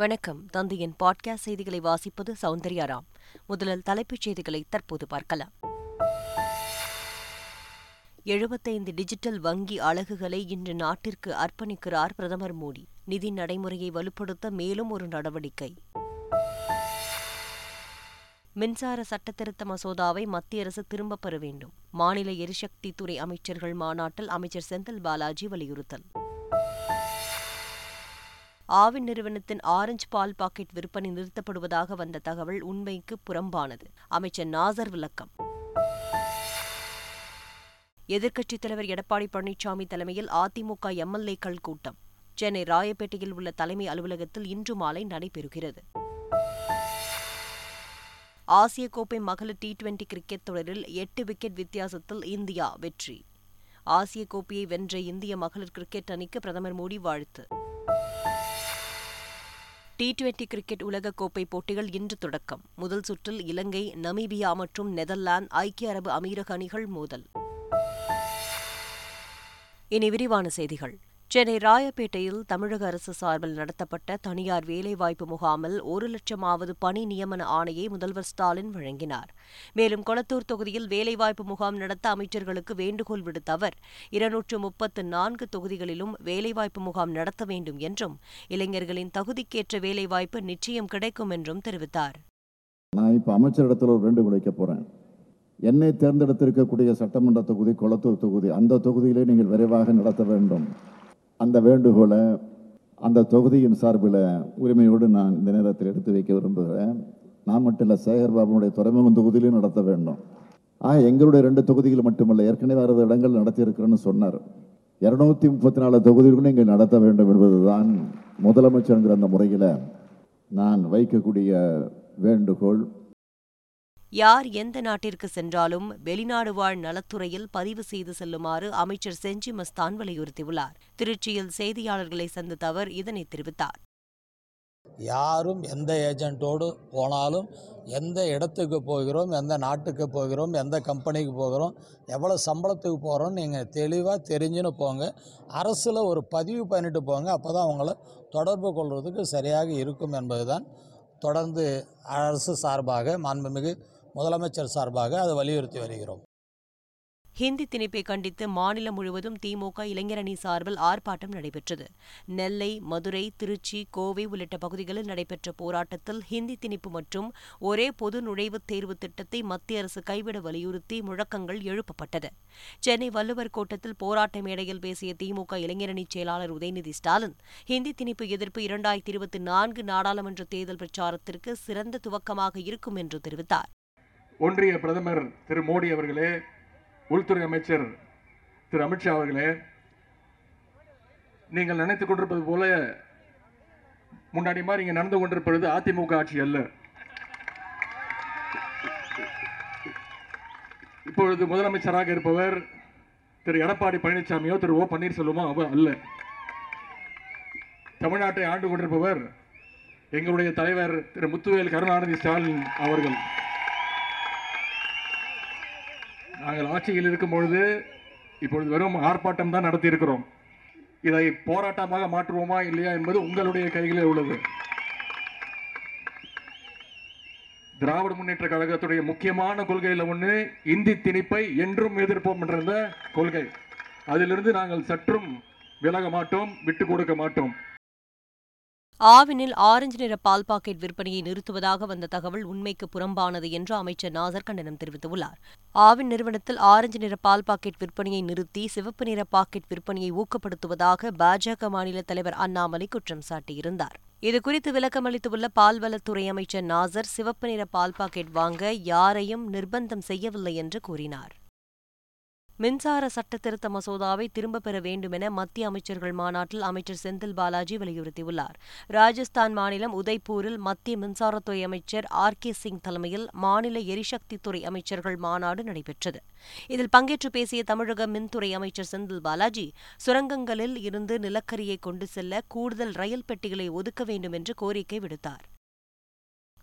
வணக்கம். தந்தையின் பாட்காஸ்ட் செய்திகளை வாசிப்பது சௌந்தர்யாராம் முதலில் தலைப்புச் செய்திகளை தற்போது பார்க்கலாம். எழுபத்தைந்து டிஜிட்டல் வங்கி அலகுகளை இன்று நாட்டிற்கு அர்ப்பணிக்கிறார் பிரதமர் மோடி. நிதி நடைமுறையை வலுப்படுத்த மேலும் ஒரு நடவடிக்கை. மின்சார சட்டத்திருத்த மசோதாவை மத்திய அரசு திரும்பப் பெற வேண்டும். மாநில எரிசக்தி துறை அமைச்சர்கள் மாநாட்டில் அமைச்சர் செந்தில் பாலாஜி வலியுறுத்தல். ஆவின் நிறுவனத்தின் ஆரஞ்சு பால் பாக்கெட் விற்பனை நிறுத்தப்படுவதாக வந்த தகவல் உண்மைக்கு புறம்பானது. அமைச்சர் நாசர் விளக்கம். எதிர்க்கட்சித் தலைவர் எடப்பாடி பழனிசாமி தலைமையில் அதிமுக எம்எல்ஏக்கள் கூட்டம். சென்னை ராயப்பேட்டையில் உள்ள தலைமை அலுவலகத்தில் இன்று மாலை நடைபெறுகிறது. ஆசிய கோப்பை மகளிர் டி டுவெண்டி கிரிக்கெட் தொடரில் எட்டு விக்கெட் வித்தியாசத்தில் இந்தியா வெற்றி. ஆசிய கோப்பையை வென்ற இந்திய மகளிர் கிரிக்கெட் அணிக்கு பிரதமர் மோடி வாழ்த்து. டி டுவெண்டி கிரிக்கெட் உலகக்கோப்பை போட்டிகள் இன்று தொடக்கம். முதல் சுற்றில் இலங்கை நமீபியா மற்றும் நெதர்லாந்து ஐக்கிய அரபு அமீரக அணிகள் மோதல். இனி விரிவான செய்திகள். சென்னை ராயப்பேட்டையில் தமிழக அரசு சார்பில் நடத்தப்பட்ட தனியார் வேலைவாய்ப்பு முகாமில் ஒரு லட்சமாவது பணி நியமன ஆணையை முதல்வர் ஸ்டாலின் வழங்கினார். மேலும் கொளத்தூர் தொகுதியில் வேலைவாய்ப்பு முகாம் நடத்த அமைச்சர்களுக்கு வேண்டுகோள் விடுத்த அவர் இருநூற்று முப்பத்து நான்கு தொகுதிகளிலும் வேலைவாய்ப்பு முகாம் நடத்த வேண்டும் என்றும் இளைஞர்களின் தகுதிக்கேற்ற வேலைவாய்ப்பு நிச்சயம் கிடைக்கும் என்றும் தெரிவித்தார். நான் இப்போ அமைச்சரிடத்தில் ஒரு வேண்டுகோள் வைக்க போகிறேன் என்னை தேர்ந்தெடுத்திருக்கக்கூடிய சட்டமன்ற தொகுதி கொளத்தூர் தொகுதி அந்த தொகுதியிலே நீங்கள் விரைவாக நடத்த வேண்டும். அந்த வேண்டுகோளை அந்த தொகுதியின் சார்பில் உரிமையோடு நான் இந்த நேரத்தில் எடுத்து வைக்க விரும்புகிறேன். நான் மட்டும் இல்லை சேகர்பாபுனுடைய துறைமுகம் தொகுதியிலும் நடத்த வேண்டும். ஆக எங்களுடைய ரெண்டு தொகுதிகள் மட்டுமல்ல ஏற்கனவே அறுபது இடங்கள் நடத்தியிருக்கிறேன்னு சொன்னார். இரநூத்தி முப்பத்தி நாலு தொகுதிகளும் இங்கே நடத்த வேண்டும் என்பதுதான் முதலமைச்சருங்கிற அந்த முறையில் நான் வைக்கக்கூடிய வேண்டுகோள். யார் எந்த நாட்டிற்கு சென்றாலும் வெளிநாடு வாழ் நலத்துறையில் பதிவு செய்து செல்லுமாறு அமைச்சர் செஞ்சி மஸ்தான் வலியுறுத்தியுள்ளார். திருச்சியில் செய்தியாளர்களை சந்தித்த அவர் இதனை தெரிவித்தார். யாரும் எந்த ஏஜென்ட்டோடு போனாலும் எந்த இடத்துக்கு போகிறோம் எந்த நாட்டுக்கு போகிறோம் எந்த கம்பெனிக்கு போகிறோம் எவ்வளோ சம்பளத்துக்கு போகிறோம் நீங்கள் தெளிவாக தெரிஞ்சுன்னு போங்க. அரசில் ஒரு பதிவு பண்ணிட்டு போங்க அப்போ தான் அவங்கள தொடர்பு கொள்வதுக்கு சரியாக இருக்கும் என்பது தான் தொடர்ந்து அரசு சார்பாக மாண்புமிகு முதலமைச்சர் சார்பாக அதை வலியுறுத்தி வருகிறோம். ஹிந்தி திணிப்பை கண்டித்து மாநிலம் முழுவதும் திமுக இளைஞரணி சார்பில் ஆர்ப்பாட்டம் நடைபெற்றது. நெல்லை மதுரை திருச்சி கோவை உள்ளிட்ட பகுதிகளில் நடைபெற்ற போராட்டத்தில் ஹிந்தி திணிப்பு மற்றும் ஒரே பொது நுழைவுத் தேர்வு திட்டத்தை மத்திய அரசு கைவிட வலியுறுத்தி முழக்கங்கள் எழுப்பப்பட்டது. சென்னை வள்ளுவர் கோட்டத்தில் போராட்ட மேடையில் பேசிய திமுக இளைஞரணி செயலாளர் உதயநிதி ஸ்டாலின் ஹிந்தி திணிப்பு எதிர்ப்பு இரண்டாயிரத்தி இருபத்தி நான்கு நாடாளுமன்ற தேர்தல் பிரச்சாரத்திற்கு சிறந்த துவக்கமாக இருக்கும் என்று தெரிவித்தார். ஒன்றிய பிரதமர் திரு மோடி அவர்களே உள்துறை அமைச்சர் திரு அமித்ஷா அவர்களே நீங்கள் நினைத்துக் கொண்டிருப்பது போல முன்னாடி மாதிரி இங்கே நடந்து கொண்டிருப்பது அதிமுக ஆட்சி அல்ல. இப்பொழுது முதலமைச்சராக இருப்பவர் திரு எடப்பாடி பழனிசாமியோ திரு ஓ பன்னீர்செல்வமோ அவ அல்ல. தமிழ்நாட்டை ஆண்டு கொண்டிருப்பவர் எங்களுடைய தலைவர் திரு முத்துவேல் கருணாநிதி ஸ்டாலின் அவர்கள். நாங்கள் ஆட்சியில் இருக்கும் பொழுது இப்பொழுது வெறும் ஆர்ப்பாட்டம் தான் நடத்தி இருக்கிறோம் இதை போராட்டமாக மாற்றுவோமா இல்லையா என்பது உங்களுடைய கைகளில் உள்ளது. திராவிட முன்னேற்ற கழகத்துடைய முக்கியமான கொள்கையில் ஒன்று இந்தி திணிப்பை என்றும் எதிர்ப்போம் என்ற கொள்கை. அதிலிருந்து நாங்கள் சற்றும் விலக மாட்டோம் விட்டு கொடுக்க மாட்டோம். ஆவினில் ஆரஞ்சு நிற பால் பாக்கெட் விற்பனையை நிறுத்துவதாக வந்த தகவல் உண்மைக்கு புறம்பானது என்று அமைச்சர் நாசர் கண்டனம் தெரிவித்துள்ளார். ஆவின் நிறுவனத்தில் ஆரஞ்சு நிற பால் பாக்கெட் விற்பனையை நிறுத்தி சிவப்பு நிற பாக்கெட் விற்பனையை ஊக்கப்படுத்துவதாக பாஜக மாநில தலைவர் அண்ணாமலை குற்றம் சாட்டியிருந்தார். இதுகுறித்து விளக்கமளித்துள்ள பால்வளத்துறை அமைச்சர் நாசர் சிவப்பு நிற பால் பாக்கெட் வாங்க யாரையும் நிர்பந்தம் செய்யவில்லை என்று கூறினார். மின்சார சட்டத்திருத்த மசோதாவை திரும்பப் பெற வேண்டுமென மத்திய அமைச்சர்கள் மாநாட்டில் அமைச்சர் செந்தில் பாலாஜி வலியுறுத்தியுள்ளார். ராஜஸ்தான் மாநிலம் உதய்பூரில் மத்திய மின்சாரத்துறை அமைச்சர் ஆர் கே சிங் தலைமையில் மாநில எரிசக்தித்துறை அமைச்சர்கள் மாநாடு நடைபெற்றது. இதில் பங்கேற்று பேசிய தமிழக மின்துறை அமைச்சர் செந்தில் பாலாஜி சுரங்கங்களில் இருந்து நிலக்கரியை கொண்டு செல்ல கூடுதல் ரயில் பெட்டிகளை ஒதுக்க வேண்டும் என்று கோரிக்கை விடுத்தார்.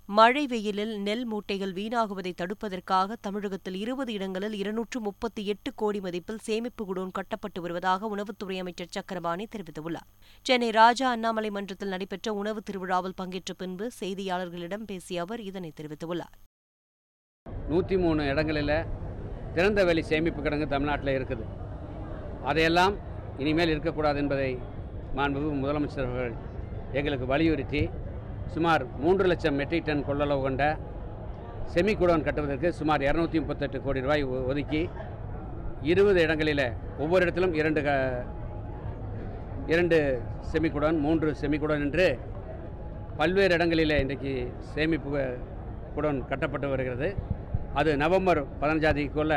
மழை வெயிலில் நெல் மூட்டைகள் வீணாகுவதை தடுப்பதற்காக தமிழகத்தில் இருபது இடங்களில் இருநூற்று முப்பத்தி எட்டு கோடி மதிப்பில் சேமிப்பு குடோன் கட்டப்பட்டு வருவதாக உணவுத்துறை அமைச்சர் சக்கரபாணி தெரிவித்துள்ளார். சென்னை ராஜா அண்ணாமலை மன்றத்தில் நடைபெற்ற உணவு திருவிழாவில் பங்கேற்ற பின்பு செய்தியாளர்களிடம் பேசிய அவர் இதனை தெரிவித்துள்ளார். நூற்றி மூணு இடங்களில் திறந்த வெளி சேமிப்பு கிடங்கு தமிழ்நாட்டில் இருக்குது. அதையெல்லாம் இனிமேல் இருக்கக்கூடாது என்பதை மாண்புமிகு முதலமைச்சர் எங்களுக்கு வலியுறுத்தி சுமார் மூன்று லட்சம் மெட்ரிக் டன் கொள்ளளவு கொண்ட செமிகுடோன் கட்டுவதற்கு சுமார் இரநூத்தி முப்பத்தெட்டு கோடி ரூபாய் ஒதுக்கி இருபது இடங்களில் ஒவ்வொரு இடத்திலும் இரண்டு க இரண்டு செமிக்குடன் மூன்று செமிக்குடன் என்று பல்வேறு இடங்களில் இன்றைக்கு சேமிப்பு குடோன் கட்டப்பட்டு வருகிறது. அது நவம்பர் பதினஞ்சாம் தேதிக்குள்ள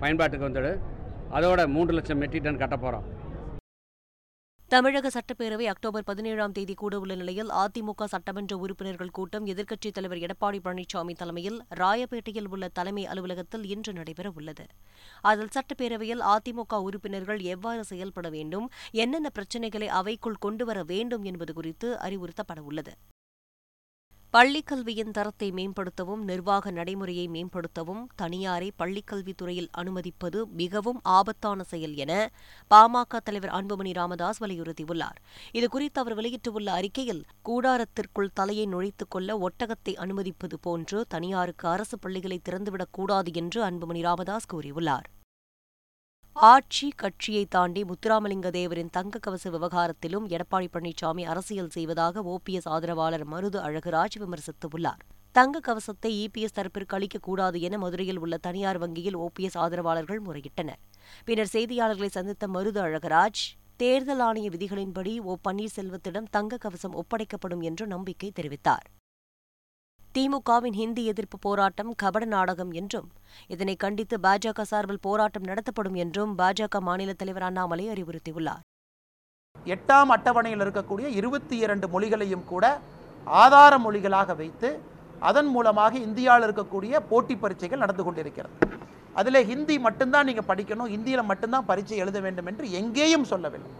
பயன்பாட்டுக்கு வந்துடு. அதோட மூன்று லட்சம் மெட்ரிக் டன் கட்ட போகிறோம் தமிழக சட்டப்பேரவை அக்டோபர் பதினேழாம் தேதி கூடவுள்ள நிலையில் அதிமுக சட்டமன்ற உறுப்பினர்கள் கூட்டம் எதிர்க்கட்சித் தலைவர் எடப்பாடி பழனிசாமி தலைமையில் ராயப்பேட்டையில் உள்ள தலைமை அலுவலகத்தில் இன்று நடைபெறவுள்ளது அதில் சட்டப்பேரவையில் அதிமுக உறுப்பினர்கள் எவ்வாறு செயல்பட வேண்டும் என்னென்ன பிரச்சினைகளை அவைக்குள் கொண்டுவர வேண்டும் என்பது குறித்து அறிவுறுத்தப்படவுள்ளது பள்ளிக் கல்வியின் தரத்தை மேம்படுத்தவும் நிர்வாக நடைமுறையை மேம்படுத்தவும் தனியாரை பள்ளிக்கல்வித்துறையில் அனுமதிப்பது மிகவும் ஆபத்தான செயல் என பாமக தலைவர் அன்புமணி ராமதாஸ் வலியுறுத்தியுள்ளார். இதுகுறித்து அவர் வெளியிட்டுள்ள அறிக்கையில் கூடாரத்திற்குள் தலையை நுழைத்துக் கொள்ள ஒட்டகத்தை அனுமதிப்பது போன்று தனியாருக்கு அரசு பள்ளிகளை திறந்துவிடக்கூடாது என்று அன்புமணி ராமதாஸ் கூறியுள்ளார். ஆட்சி கட்சியை தாண்டி முத்துராமலிங்க தேவரின் தங்க கவச விவகாரத்திலும் எடப்பாடி பழனிசாமி அரசியல் செய்வதாக ஓபிஎஸ் ஆதரவாளர் மருது அழகுராஜ் விமர்சித்துள்ளார். தங்க கவசத்தை இபிஎஸ் தரப்பிற்கு அளிக்கக்கூடாது என மதுரையில் உள்ள தனியார் வங்கியில் ஓபிஎஸ் ஆதரவாளர்கள் முறையிட்டனர். பின்னர் செய்தியாளர்களை சந்தித்த மருது அழகராஜ் தேர்தல் ஆணைய விதிகளின்படி ஓ. பன்னீர்செல்வத்திடம் தங்க கவசம் ஒப்படைக்கப்படும் என்று நம்பிக்கை தெரிவித்தார். திமுகவின் ஹிந்தி எதிர்ப்பு போராட்டம் கபட நாடகம் என்றும் இதனை கண்டித்து பாஜக சார்பில் போராட்டம் நடத்தப்படும் என்றும் பாஜக மாநில தலைவர் அண்ணாமலை அறிவுறுத்தியுள்ளார். எட்டாம் அட்டவணையில் இருக்கக்கூடிய இருபத்தி இரண்டு மொழிகளையும் கூட ஆதார மொழிகளாக வைத்து அதன் மூலமாக இந்தியாவில் இருக்கக்கூடிய போட்டி பரீட்சைகள் நடந்து கொண்டிருக்கிறது. அதில் ஹிந்தி மட்டும்தான் நீங்கள் படிக்கணும் ஹிந்தியில் மட்டும்தான் பரீட்சை எழுத வேண்டும் என்று எங்கேயும் சொல்லவில்லை.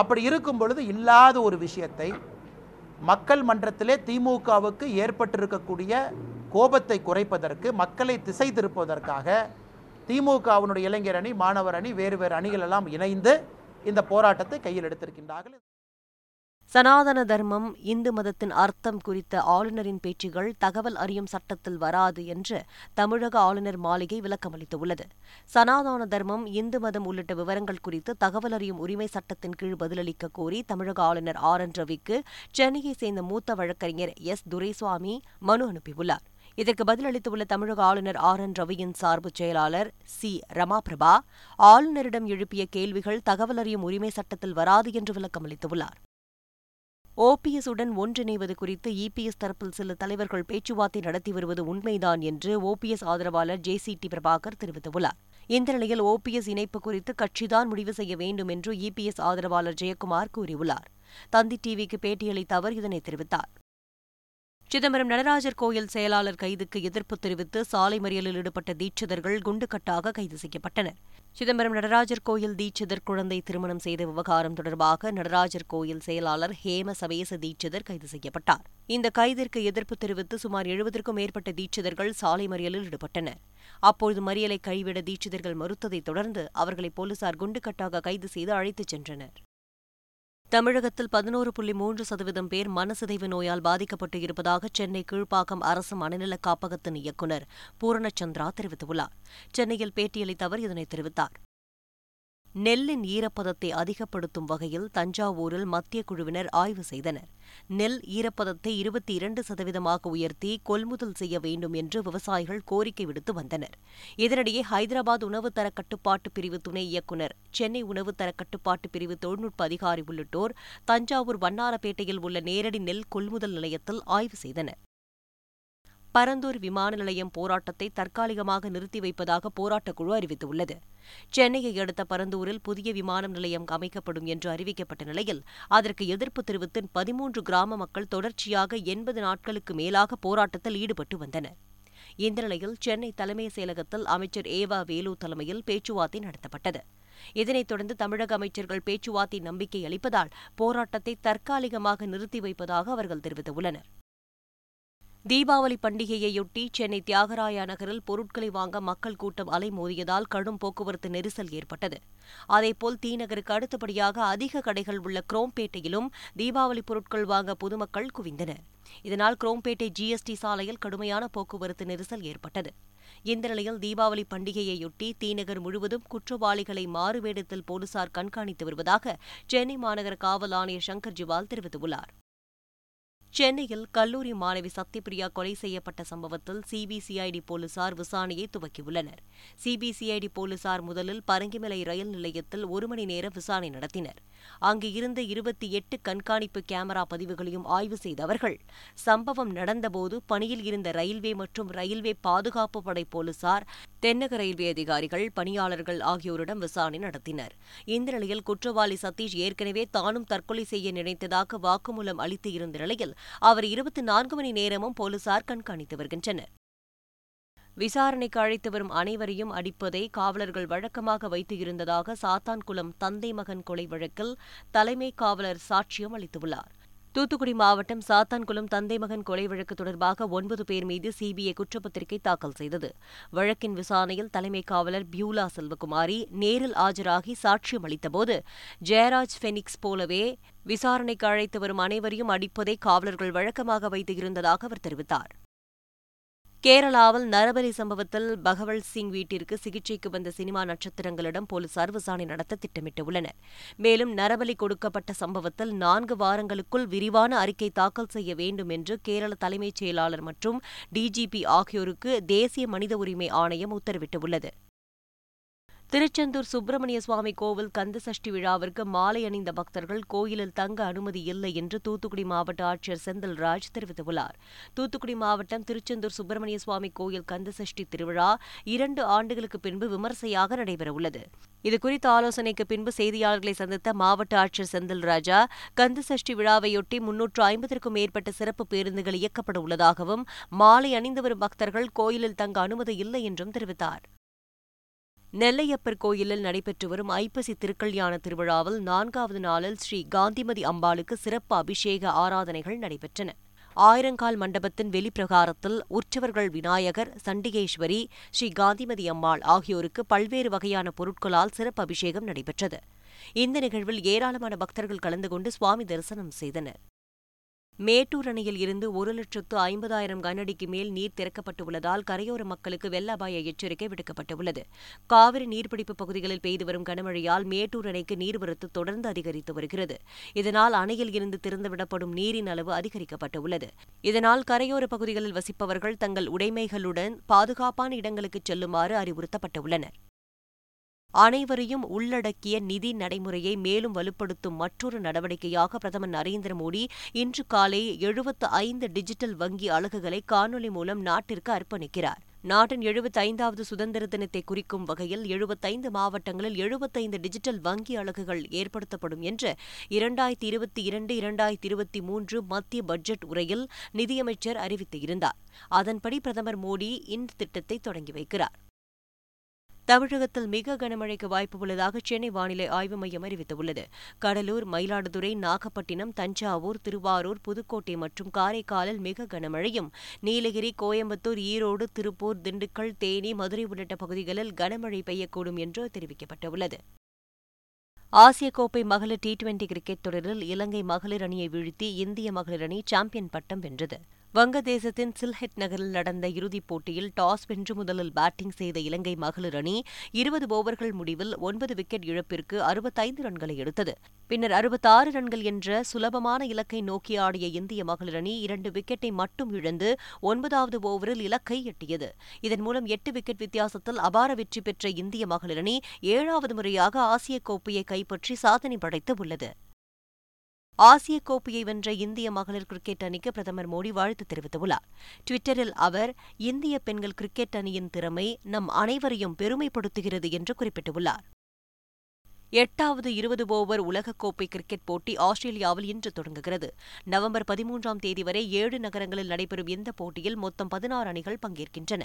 அப்படி இருக்கும் பொழுது இல்லாத ஒரு விஷயத்தை மக்கள் மன்றத்திலே திமுகவுக்கு ஏற்பட்டிருக்கக்கூடிய கோபத்தை குறைப்பதற்கு மக்களை திசை திருப்பதற்காக திமுகவினுடைய இளைஞர் அணி மாணவர் அணி வேறு வேறு அணிகள் எல்லாம் இணைந்து இந்த போராட்டத்தை கையில் எடுத்திருக்கின்றார்கள். சனாதன தர்மம் இந்து மதத்தின் அர்த்தம் குறித்த ஆளுநரின் பேச்சுகள் தகவல் அறியும் சட்டத்தில் வராது என்று தமிழக ஆளுநர் மாளிகை விளக்கமளித்துள்ளது. சனாதன தர்மம் இந்து மதம் உள்ளிட்ட விவரங்கள் குறித்து தகவல் அறியும் உரிமை சட்டத்தின் கீழ் பதிலளிக்க கோரி தமிழக ஆளுநர் ஆர். என். ரவிக்கு சென்னையை சேர்ந்த மூத்த வழக்கறிஞர் எஸ். துரைசுவாமி மனு அனுப்பியுள்ளார். இதற்கு பதிலளித்துள்ள தமிழக ஆளுநர் ஆர். என். ரவியின் சார்பு செயலாளர் சி. ரமாபிரபா ஆளுநரிடம் எழுப்பிய கேள்விகள் தகவல் அறியும் உரிமை சட்டத்தில் வராது என்று விளக்கமளித்துள்ளார். ஓபிஎஸ் உடன் ஒன்றிணைவது குறித்து இபிஎஸ் தரப்பில் சில தலைவர்கள் பேச்சுவார்த்தை நடத்தி வருவது உண்மைதான் என்று ஓபிஎஸ் ஆதரவாளர் ஜே சி டி பிரபாகர் தெரிவித்துள்ளார். இந்த நிலையில் ஓபிஎஸ் இணைப்பு குறித்து கட்சிதான் முடிவு செய்ய வேண்டும் என்று இபிஎஸ் ஆதரவாளர் ஜெயக்குமார் கூறியுள்ளார். தந்தி டிவிக்கு பேட்டியளித்த அவர் இதனை தெரிவித்தார். சிதம்பரம் நடராஜர் கோயில் செயலாளர் கைதுக்கு எதிர்ப்பு தெரிவித்து சாலை மறியலில் ஈடுபட்ட தீட்சிதர்கள் குண்டுக்கட்டாக கைது செய்யப்பட்டனர். சிதம்பரம் நடராஜர் கோயில் தீட்சிதர் குழந்தை திருமணம் செய்த விவகாரம் தொடர்பாக நடராஜர் கோயில் செயலாளர் ஹேம சவேச தீட்சிதர் கைது செய்யப்பட்டார். இந்த கைதிற்கு எதிர்ப்பு தெரிவித்து சுமார் எழுபதற்கும் மேற்பட்ட தீட்சிதர்கள் சாலை மறியலில் ஈடுபட்டனர். அப்பொழுது மறியலை கைவிட தீட்சிதர்கள் மறுத்ததைத் தொடர்ந்து அவர்களை போலீசார் குண்டுக்கட்டாக கைது செய்து அழைத்துச் சென்றனர். தமிழகத்தில் பதினோரு புள்ளி மூன்று சதவீதம் பேர் மனசிதைவு நோயால் பாதிக்கப்பட்டு இருப்பதாக சென்னை கீழ்ப்பாக்கம் அரசு மனநல காப்பகத்தின் இயக்குநர் பூரணச்சந்திரா தெரிவித்துள்ளார். சென்னையில் பேட்டியளித்த அவர் இதனை தெரிவித்தார். நெல்லின் ஈரப்பதத்தை அதிகப்படுத்தும் வகையில் தஞ்சாவூரில் மத்திய குழுவினர் ஆய்வு செய்தனர். நெல் ஈரப்பதத்தை இருபத்தி இரண்டு சதவீதமாக உயர்த்தி கொள்முதல் செய்ய வேண்டும் என்று விவசாயிகள் கோரிக்கை விடுத்து வந்தனர். இதனிடையே ஹைதராபாத் உணவுத்தர கட்டுப்பாட்டு பிரிவு துணை இயக்குநர் சென்னை உணவுத்தர கட்டுப்பாட்டு பிரிவு தொழில்நுட்ப அதிகாரி உள்ளிட்டோர் தஞ்சாவூர் வண்ணாரப்பேட்டையில் உள்ள நேரடி நெல் கொள்முதல் நிலையத்தில் ஆய்வு செய்தனர். பரந்தூர் விமான நிலையம் போராட்டத்தை தற்காலிகமாக நிறுத்தி வைப்பதாக போராட்டக் குழு அறிவித்துள்ளது. சென்னையை அடுத்த பரந்தூரில் புதிய விமான நிலையம் அமைக்கப்படும் என்று அறிவிக்கப்பட்ட நிலையில் அதற்கு எதிர்ப்பு தெரிவித்து பதிமூன்று கிராம மக்கள் தொடர்ச்சியாக எண்பது நாட்களுக்கு மேலாக போராட்டத்தில் ஈடுபட்டு வந்தனர். இந்த நிலையில் சென்னை தலைமை செயலகத்தில் அமைச்சர் ஏவா வேலு தலைமையில் பேச்சுவார்த்தை நடத்தப்பட்டது. இதனைத் தொடர்ந்து தமிழக அமைச்சர்கள் பேச்சுவார்த்தை நம்பிக்கை அளிப்பதால் போராட்டத்தை தற்காலிகமாக நிறுத்தி வைப்பதாக அவர்கள் தெரிவித்துள்ளனர். தீபாவளி பண்டிகையையொட்டி சென்னை தியாகராய நகரில் பொருட்களை வாங்க மக்கள் கூட்டம் அலைமோதியதால் கடும் போக்குவரத்து நெரிசல் ஏற்பட்டது. அதேபோல் தீநகருக்கு அடுத்தபடியாக அதிக கடைகள் உள்ள குரோம்பேட்டையிலும் தீபாவளி பொருட்கள் வாங்க பொதுமக்கள் குவிந்தனர். இதனால் குரோம்பேட்டை ஜிஎஸ்டி சாலையில் கடுமையான போக்குவரத்து நெரிசல் ஏற்பட்டது. இந்த நிலையில் தீபாவளி பண்டிகையையொட்டி தீநகர் முழுவதும் குற்றவாளிகளை மாறுவேடத்தில் போலீசார் கண்காணித்து வருவதாக சென்னை மாநகர காவல் ஆணையர் சங்கர் ஜிவால் தெரிவித்துள்ளார். சென்னையில் கல்லூரி மாணவி சத்யபிரியா கொலை செய்யப்பட்ட சம்பவத்தில் சிபிசிஐடி போலீசார் விசாரணையை துவக்கியுள்ளனர். சிபிசிஐடி போலீசார் முதலில் பரங்கிமலை ரயில் நிலையத்தில் ஒரு மணி நேரம் விசாரணை நடத்தினர். அங்கு இருந்த இருபத்தி எட்டு கண்காணிப்பு கேமரா பதிவுகளையும் ஆய்வு செய்த அவர்கள் சம்பவம் நடந்தபோது பணியில் இருந்த ரயில்வே மற்றும் ரயில்வே பாதுகாப்பு படை போலீசார் தென்னக ரயில்வே அதிகாரிகள் பணியாளர்கள் ஆகியோரிடம் விசாரணை நடத்தினர். இந்த நிலையில் குற்றவாளி சதீஷ் ஏற்கனவே தானும் தற்கொலை செய்ய நினைத்ததாக வாக்குமூலம் அளித்து இருந்த நிலையில் அவர் இருபத்தி நான்கு மணி நேரமும் போலீசார் கண்காணித்து வருகின்றனர். விசாரணைக்கு அழைத்து வரும் அனைவரையும் அடிப்பதை காவலர்கள் வழக்கமாக வைத்து இருந்ததாக சாத்தான்குளம் தந்தை மகன் கொலை வழக்கில் தலைமை காவலர் சாட்சியம் அளித்துள்ளார். தூத்துக்குடி மாவட்டம் சாத்தான்குளம் தந்தை மகன் கொலை வழக்கு தொடர்பாக ஒன்பது பேர் மீது சிபிஐ குற்றப்பத்திரிகை தாக்கல் செய்தது. வழக்கின் விசாரணையில் தலைமை காவலர் பியூலா செல்வகுமாரி நேரில் ஆஜராகி சாட்சியம் அளித்தபோது ஜெயராஜ் ஃபெனிக்ஸ் போலவே விசாரணைக்கு அழைத்து வரும் அனைவரையும் அடிப்பதை காவலர்கள் வழக்கமாக வைத்து இருந்ததாக அவர் தெரிவித்தார். கேரளாவில் நரபலி சம்பவத்தில் பகவல் சிங் வீட்டிற்கு சிகிச்சைக்கு வந்த சினிமா நட்சத்திரங்களிடம் போலீசார் விசாரணை நடத்த திட்டமிட்டுள்ளனர். மேலும் நரபலி கொடுக்கப்பட்ட சம்பவத்தில் நான்கு வாரங்களுக்குள் விரிவான அறிக்கை தாக்கல் செய்ய வேண்டும் என்று கேரள தலைமைச் செயலாளர் மற்றும் டிஜிபி ஆகியோருக்கு தேசிய மனித உரிமை ஆணையம் உத்தரவிட்டுள்ளது. திருச்செந்தூர் சுப்பிரமணிய சுவாமி கோவில் கந்தசஷ்டி விழாவிற்கு மாலை அணிந்த பக்தர்கள் கோயிலில் தங்க அனுமதி இல்லை என்று தூத்துக்குடி மாவட்ட ஆட்சியர் செந்தில்ராஜ் தெரிவித்துள்ளார். தூத்துக்குடி மாவட்டம் திருச்செந்தூர் சுப்பிரமணிய சுவாமி கோயில் கந்தசஷ்டி திருவிழா இரண்டு ஆண்டுகளுக்கு பின்பு விமர்சையாக நடைபெறவுள்ளது. இதுகுறித்த ஆலோசனைக்கு பின்பு செய்தியாளர்களை சந்தித்த மாவட்ட ஆட்சியர் செந்தில்ராஜா கந்தசஷ்டி விழாவையொட்டி முன்னூற்று ஐம்பதற்கும் மேற்பட்ட சிறப்பு பேருந்துகள் இயக்கப்பட உள்ளதாகவும் மாலை அணிந்து வரும் பக்தர்கள் கோயிலில் தங்க அனுமதி இல்லை என்றும் தெரிவித்தார். நெல்லையப்பர் கோயிலில் நடைபெற்று வரும் ஐப்பசி திருக்கல்யாண திருவிழாவில் நான்காவது நாளில் ஸ்ரீ காந்திமதி அம்பாளுக்கு சிறப்பு அபிஷேக ஆராதனைகள் நடைபெற்றன. ஆயிரங்கால் மண்டபத்தின் வெளிப்பிரகாரத்தில் உற்சவர்கள் விநாயகர் சண்டிகேஸ்வரி ஸ்ரீ காந்திமதி அம்மாள் ஆகியோருக்கு பல்வேறு வகையான பொருட்களால் சிறப்பு அபிஷேகம் நடைபெற்றது. இந்த நிகழ்வில் ஏராளமான பக்தர்கள் கலந்து கொண்டு சுவாமி தரிசனம் செய்தனர். மேட்டூர் அணையில் இருந்து ஒரு லட்சத்து ஐம்பதாயிரம் கனஅடிக்கு மேல் நீர் திறக்கப்பட்டுள்ளதால் கரையோர மக்களுக்கு வெள்ள அபாய எச்சரிக்கை விடுக்கப்பட்டுள்ளது. காவிரி நீர்பிடிப்பு பகுதிகளில் பெய்து வரும் கனமழையால் மேட்டூர் அணைக்கு நீர்வரத்து தொடர்ந்து அதிகரித்து வருகிறது. இதனால் அணையில் இருந்து திறந்துவிடப்படும் நீரின் அளவு அதிகரிக்கப்பட்டுள்ளது. இதனால் கரையோர பகுதிகளில் வசிப்பவர்கள் தங்கள் உடைமைகளுடன் பாதுகாப்பான இடங்களுக்கு செல்லுமாறு அறிவுறுத்தப்பட்டுள்ளனர். அனைவரையும் உள்ளடக்கிய நிதி நடைமுறையை மேலும் வலுப்படுத்தும் மற்றொரு நடவடிக்கையாக பிரதமர் நரேந்திர மோடி இன்று காலை எழுபத்து ஐந்து டிஜிட்டல் வங்கி அலகுகளை காணொலி மூலம் நாட்டிற்கு அர்ப்பணிக்கிறார். நாட்டின் எழுபத்தைந்தாவது சுதந்திர தினத்தை குறிக்கும் வகையில் எழுபத்தைந்து மாவட்டங்களில் எழுபத்தைந்து டிஜிட்டல் வங்கி அலகுகள் ஏற்படுத்தப்படும் என்று இரண்டாயிரத்தி இருபத்தி இரண்டு இரண்டாயிரத்தி இருபத்தி மூன்று மத்திய பட்ஜெட் உரையில் நிதியமைச்சர் அறிவித்து இருந்தார். அதன்படி பிரதமர் மோடி இந்த திட்டத்தை தொடங்கி வைக்கிறார். தமிழகத்தில் மிக கனமழைக்கு வாய்ப்பு உள்ளதாக சென்னை வானிலை ஆய்வு மையம் அறிவித்துள்ளது. கடலூர் மயிலாடுதுறை நாகப்பட்டினம் தஞ்சாவூர் திருவாரூர் புதுக்கோட்டை மற்றும் காரைக்காலில் மிக கனமழையும். நீலகிரி கோயம்புத்தூர் ஈரோடு திருப்பூர் திண்டுக்கல் தேனி மதுரை உள்ளிட்ட பகுதிகளில் கனமழை பெய்யக்கூடும் என்று தெரிவிக்கப்பட்டுள்ளது. ஆசிய கோப்பை மகளிர் டி டுவெண்டி கிரிக்கெட் தொடரில் இலங்கை மகளிர் அணியை வீழ்த்தி இந்திய மகளிர் அணி சாம்பியன் பட்டம் வென்றது. வங்கதேசத்தின் சில்ஹெட் நகரில் நடந்த இறுதிப் போட்டியில் டாஸ் வென்று முதலில் பேட்டிங் செய்த இலங்கை மகளிர் அணி இருபது ஓவர்கள் முடிவில் ஒன்பது விக்கெட் இழப்பிற்கு அறுபத்தைந்து ரன்களை எடுத்தது. பின்னர் அறுபத்தாறு ரன்கள் என்ற சுலபமான இலக்கை நோக்கி ஆடிய இந்திய மகளிர் அணி இரண்டு விக்கெட்டை மட்டும் இழந்து ஒன்பதாவது ஓவரில் இலக்கை எட்டியது. இதன் மூலம் எட்டு விக்கெட் வித்தியாசத்தில் அபார வெற்றி பெற்ற இந்திய மகளிர் அணி ஏழாவது முறையாக ஆசிய கோப்பையை கைப்பற்றி சாதனை படைத்து உள்ளது. ஆசிய கோப்பையை வென்ற இந்திய மகளிர் கிரிக்கெட் அணிக்கு பிரதமர் மோடி வாழ்த்து தெரிவித்துள்ளார். டுவிட்டரில் அவர் இந்திய பெண்கள் கிரிக்கெட் அணியின் திறமை நம் அனைவரையும் பெருமைப்படுத்துகிறது என்று குறிப்பிட்டுள்ளார். எட்டாவது இருபது ஓவர் உலகக்கோப்பை கிரிக்கெட் போட்டி ஆஸ்திரேலியாவில் இன்று தொடங்குகிறது. நவம்பர் பதிமூன்றாம் தேதி வரை ஏழு நகரங்களில் நடைபெறும் இந்த போட்டியில் மொத்தம் பதினாறு அணிகள் பங்கேற்கின்றன.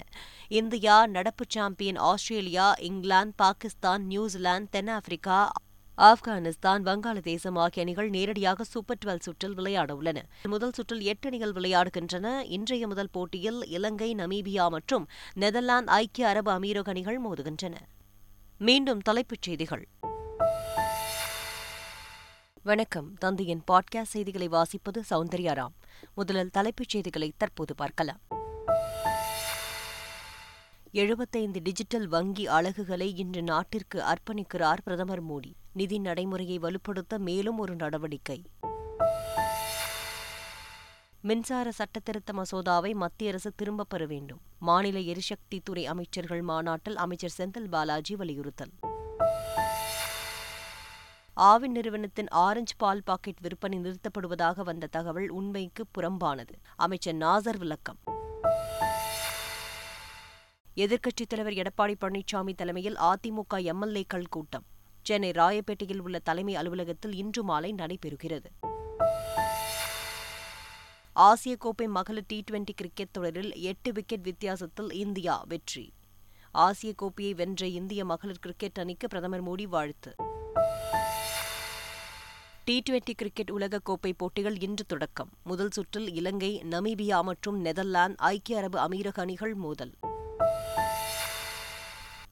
இந்தியா நடப்பு champion Australia England Pakistan New Zealand தென்னாப்பிரிக்கா ஆப்கானிஸ்தான் வங்காளதேசம் ஆகிய அணிகள் நேரடியாக சூப்பர் டுவெல் சுற்றில் விளையாட உள்ளன. முதல் சுற்றில் எட்டு அணிகள் விளையாடுகின்றன. இன்றைய முதல் போட்டியில் இலங்கை நமீபியா மற்றும் நெதர்லாந்து ஐக்கிய அரபு அமீரக அணிகள் மோதுகின்றன. மீண்டும் தலைப்புச் செய்திகள். வணக்கம். தந்தையின் பாட்காஸ்ட் செய்திகளை வாசிப்பது சௌந்தர்யாராம் முதலில் தலைப்புச் செய்திகளை தற்போது பார்க்கலாம். எழுபத்தைந்து டிஜிட்டல் வங்கி அலகுகளை இன்று நாட்டிற்கு அர்ப்பணிக்கிறார் பிரதமர் மோடி. நிதி நடைமுறையை வலுப்படுத்த மேலும் ஒரு நடவடிக்கை. மின்சார சட்டத்திருத்த மசோதாவை மத்திய அரசு திரும்பப் பெற வேண்டும். மாநில எரிசக்தி துறை அமைச்சர்கள் மாநாட்டில் அமைச்சர் செந்தில் பாலாஜி வலியுறுத்தல். ஆவின் நிறுவனத்தின் ஆரஞ்சு பால் பாக்கெட் விற்பனை நிறுத்தப்படுவதாக வந்த தகவல் உண்மைக்கு புறம்பானது. அமைச்சர் நாசர் விளக்கம். எதிர்க்கட்சித் தலைவர் எடப்பாடி பழனிசாமி தலைமையில் அதிமுக எம்எல்ஏக்கள் கூட்டம். சென்னை ராயப்பேட்டையில் உள்ள தலைமை அலுவலகத்தில் இன்று மாலை நடைபெறுகிறது. ஆசிய கோப்பை மகளிர் டி டுவெண்டி கிரிக்கெட் தொடரில் எட்டு விக்கெட் வித்தியாசத்தில் இந்தியா வெற்றி. ஆசிய கோப்பையை வென்ற இந்திய மகளிர் கிரிக்கெட் அணிக்கு பிரதமர் மோடி வாழ்த்து. டி டுவெண்டி கிரிக்கெட் உலகக்கோப்பை போட்டிகள் இன்று தொடக்கம். முதல் சுற்றில் இலங்கை நமீபியா மற்றும் நெதர்லாந்து ஐக்கிய அரபு அமீரக அணிகள் மோதல்.